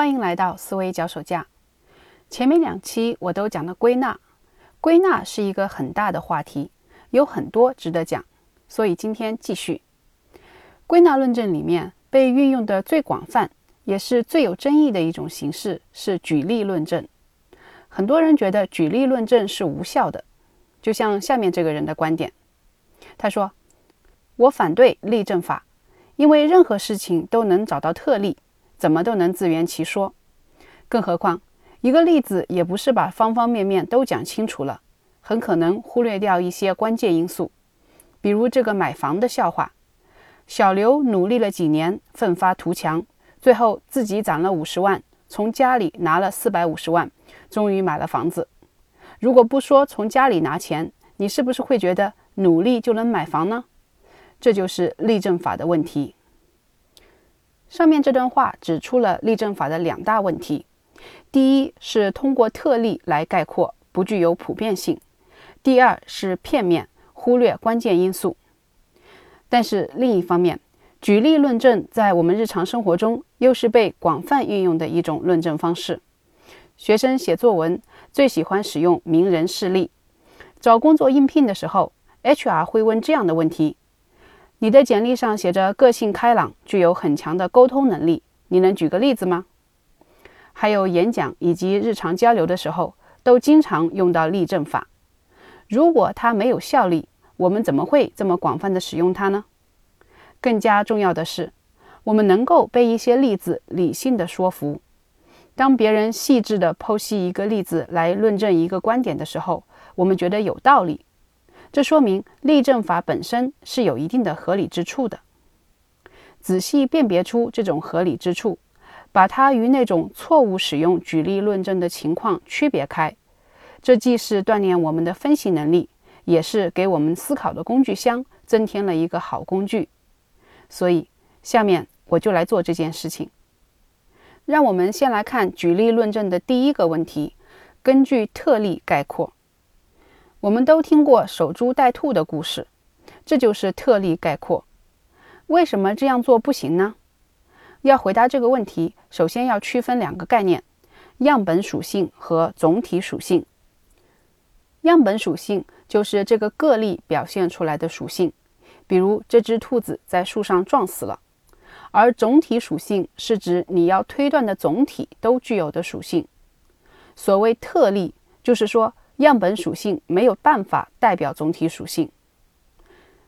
欢迎来到思维脚手架。前面两期我都讲了归纳，归纳是一个很大的话题，有很多值得讲，所以今天继续。归纳论证里面被运用的最广泛，也是最有争议的一种形式是举例论证。很多人觉得举例论证是无效的，就像下面这个人的观点，他说：“我反对例证法，因为任何事情都能找到特例。”怎么都能自圆其说，更何况一个例子也不是把方方面面都讲清楚了，很可能忽略掉一些关键因素。比如这个买房的笑话：小刘努力了几年，奋发图强，最后自己攒了五十万，从家里拿了四百五十万，终于买了房子。如果不说从家里拿钱，你是不是会觉得努力就能买房呢？这就是例证法的问题。上面这段话指出了例证法的两大问题：第一是通过特例来概括，不具有普遍性；第二是片面，忽略关键因素。但是另一方面，举例论证在我们日常生活中又是被广泛运用的一种论证方式。学生写作文最喜欢使用名人事例，找工作应聘的时候，HR 会问这样的问题。你的简历上写着个性开朗，具有很强的沟通能力，你能举个例子吗？还有演讲以及日常交流的时候，都经常用到例证法。如果它没有效力，我们怎么会这么广泛的使用它呢？更加重要的是，我们能够被一些例子理性的说服。当别人细致的剖析一个例子来论证一个观点的时候，我们觉得有道理。这说明例证法本身是有一定的合理之处的。仔细辨别出这种合理之处，把它与那种错误使用举例论证的情况区别开，这既是锻炼我们的分析能力，也是给我们思考的工具箱增添了一个好工具。所以，下面我就来做这件事情。让我们先来看举例论证的第一个问题：根据特例概括。我们都听过守株待兔的故事，这就是特例概括。为什么这样做不行呢？要回答这个问题，首先要区分两个概念：样本属性和总体属性。样本属性就是这个个例表现出来的属性，比如这只兔子在树上撞死了；而总体属性是指你要推断的总体都具有的属性。所谓特例，就是说。样本属性没有办法代表总体属性，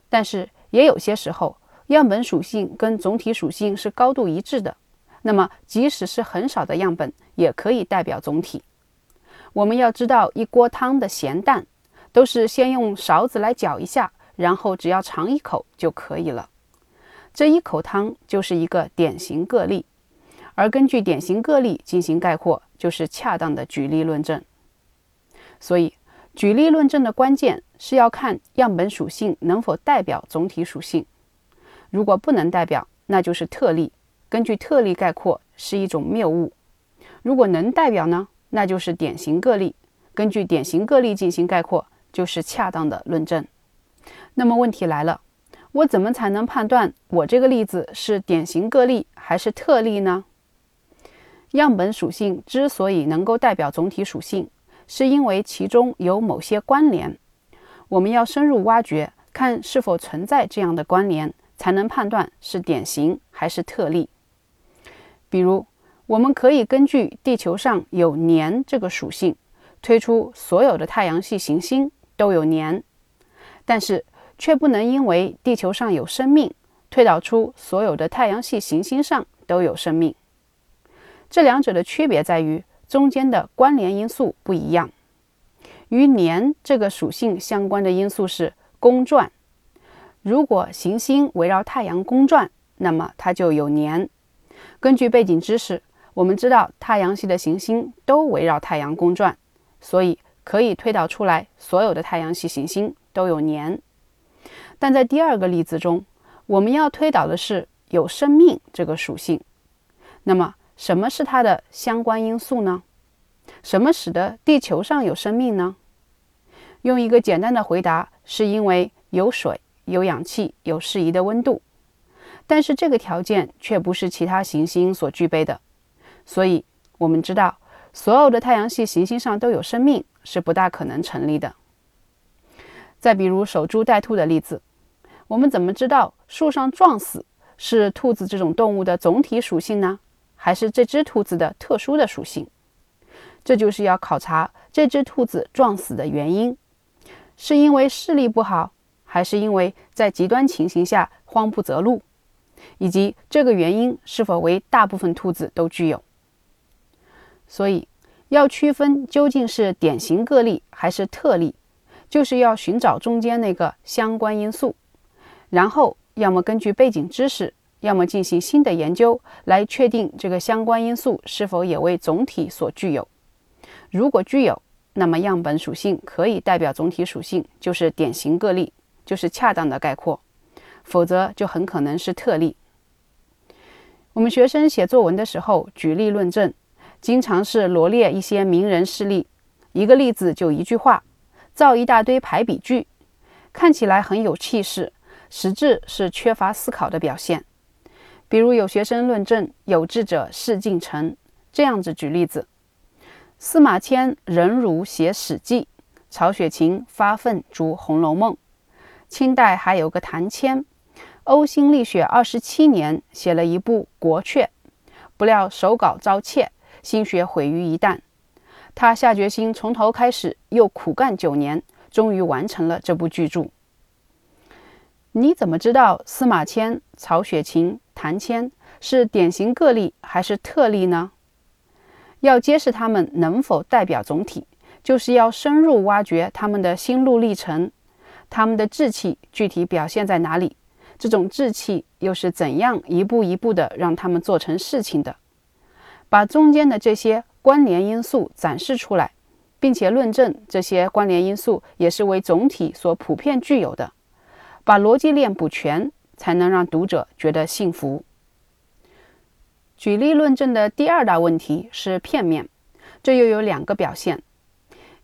但是也有些时候，样本属性跟总体属性是高度一致的。那么，即使是很少的样本，也可以代表总体。我们要知道，一锅汤的咸淡都是先用勺子来搅一下，然后只要尝一口就可以了。这一口汤就是一个典型个例，而根据典型个例进行概括，就是恰当的举例论证。所以，举例论证的关键是要看样本属性能否代表总体属性。如果不能代表，那就是特例，根据特例概括是一种谬误；如果能代表呢，那就是典型个例，根据典型个例进行概括就是恰当的论证。那么问题来了，我怎么才能判断我这个例子是典型个例还是特例呢？样本属性之所以能够代表总体属性，是因为其中有某些关联，我们要深入挖掘，看是否存在这样的关联，才能判断是典型还是特例。比如，我们可以根据地球上有年这个属性，推出所有的太阳系行星都有年，但是却不能因为地球上有生命，推导出所有的太阳系行星上都有生命。这两者的区别在于。中间的关联因素不一样。与年这个属性相关的因素是公转。如果行星围绕太阳公转，那么它就有年。根据背景知识，我们知道太阳系的行星都围绕太阳公转，所以可以推导出来所有的太阳系行星都有年。但在第二个例子中，我们要推导的是有生命这个属性。那么，什么是它的相关因素呢？什么使得地球上有生命呢？用一个简单的回答，是因为有水、有氧气、有适宜的温度。但是这个条件却不是其他行星所具备的。所以，我们知道所有的太阳系行星上都有生命是不大可能成立的。再比如守株待兔的例子，我们怎么知道树上撞死是兔子这种动物的总体属性呢？还是这只兔子的特殊的属性？这就是要考察这只兔子撞死的原因，是因为视力不好，还是因为在极端情形下慌不择路，以及这个原因是否为大部分兔子都具有。所以，要区分究竟是典型个例还是特例，就是要寻找中间那个相关因素，然后要么根据背景知识。要么进行新的研究来确定这个相关因素是否也为总体所具有。如果具有，那么样本属性可以代表总体属性，就是典型个例，就是恰当的概括；否则就很可能是特例。我们学生写作文的时候举例论证，经常是罗列一些名人事例，一个例子就一句话，造一大堆排比句，看起来很有气势，实质是缺乏思考的表现。比如有学生论证有志者事竟成，这样子举例子：司马迁忍辱写《史记》，曹雪芹发愤读《红楼梦》。清代还有个谭谦，呕心沥血二十七年写了一部《国阙》，不料手稿遭窃，心血毁于一旦。他下决心从头开始，又苦干九年，终于完成了这部巨著。你怎么知道司马迁、曹雪芹？谭谦是典型个例还是特例呢？要揭示他们能否代表总体，就是要深入挖掘他们的心路历程，他们的志气具体表现在哪里？这种志气又是怎样一步一步的让他们做成事情的？把中间的这些关联因素展示出来，并且论证这些关联因素也是为总体所普遍具有的，把逻辑链补全。才能让读者觉得幸福。举例论证的第二大问题是片面，这又有两个表现：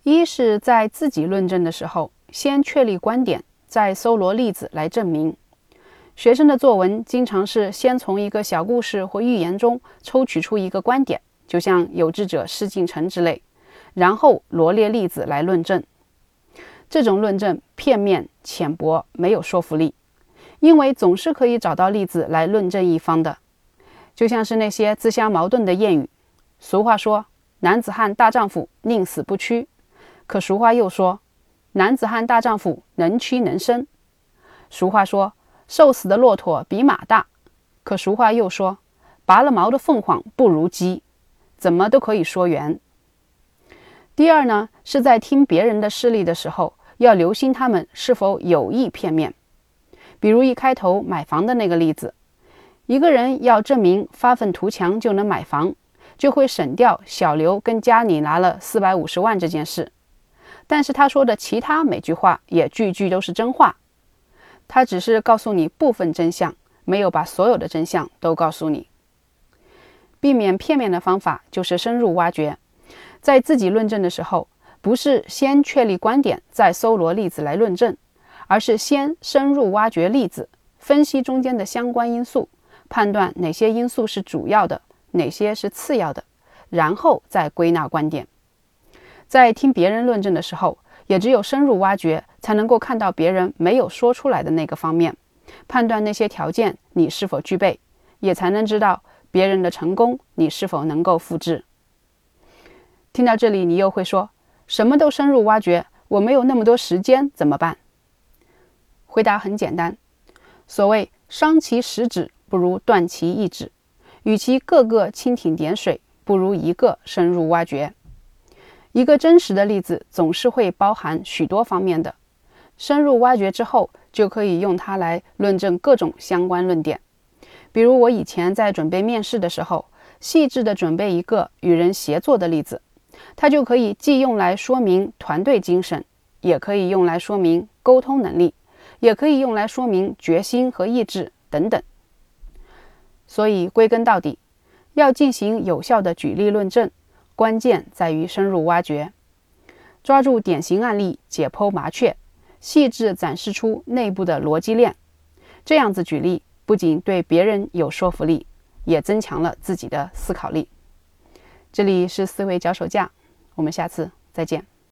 一是在自己论证的时候，先确立观点，再搜罗例子来证明。学生的作文经常是先从一个小故事或寓言中抽取出一个观点，就像“有志者事竟成”之类，然后罗列例子来论证。这种论证片面、浅薄，没有说服力。因为总是可以找到例子来论证一方的，就像是那些自相矛盾的谚语。俗话说“男子汉大丈夫，宁死不屈”，可俗话又说“男子汉大丈夫，能屈能伸”。俗话说“瘦死的骆驼比马大”，可俗话又说“拔了毛的凤凰不如鸡”。怎么都可以说圆。第二呢，是在听别人的事例的时候，要留心他们是否有意片面。比如一开头买房的那个例子，一个人要证明发愤图强就能买房，就会省掉小刘跟家里拿了四百五十万这件事。但是他说的其他每句话也句句都是真话，他只是告诉你部分真相，没有把所有的真相都告诉你。避免片面的方法就是深入挖掘，在自己论证的时候，不是先确立观点，再搜罗例子来论证。而是先深入挖掘例子，分析中间的相关因素，判断哪些因素是主要的，哪些是次要的，然后再归纳观点。在听别人论证的时候，也只有深入挖掘，才能够看到别人没有说出来的那个方面，判断那些条件你是否具备，也才能知道别人的成功你是否能够复制。听到这里，你又会说，什么都深入挖掘，我没有那么多时间，怎么办？回答很简单，所谓伤其十指，不如断其一指。与其个个蜻蜓点水，不如一个深入挖掘。一个真实的例子总是会包含许多方面的，深入挖掘之后，就可以用它来论证各种相关论点。比如我以前在准备面试的时候，细致的准备一个与人协作的例子，它就可以既用来说明团队精神，也可以用来说明沟通能力。也可以用来说明决心和意志等等。所以归根到底，要进行有效的举例论证，关键在于深入挖掘，抓住典型案例解剖麻雀，细致展示出内部的逻辑链。这样子举例，不仅对别人有说服力，也增强了自己的思考力。这里是思维脚手架，我们下次再见。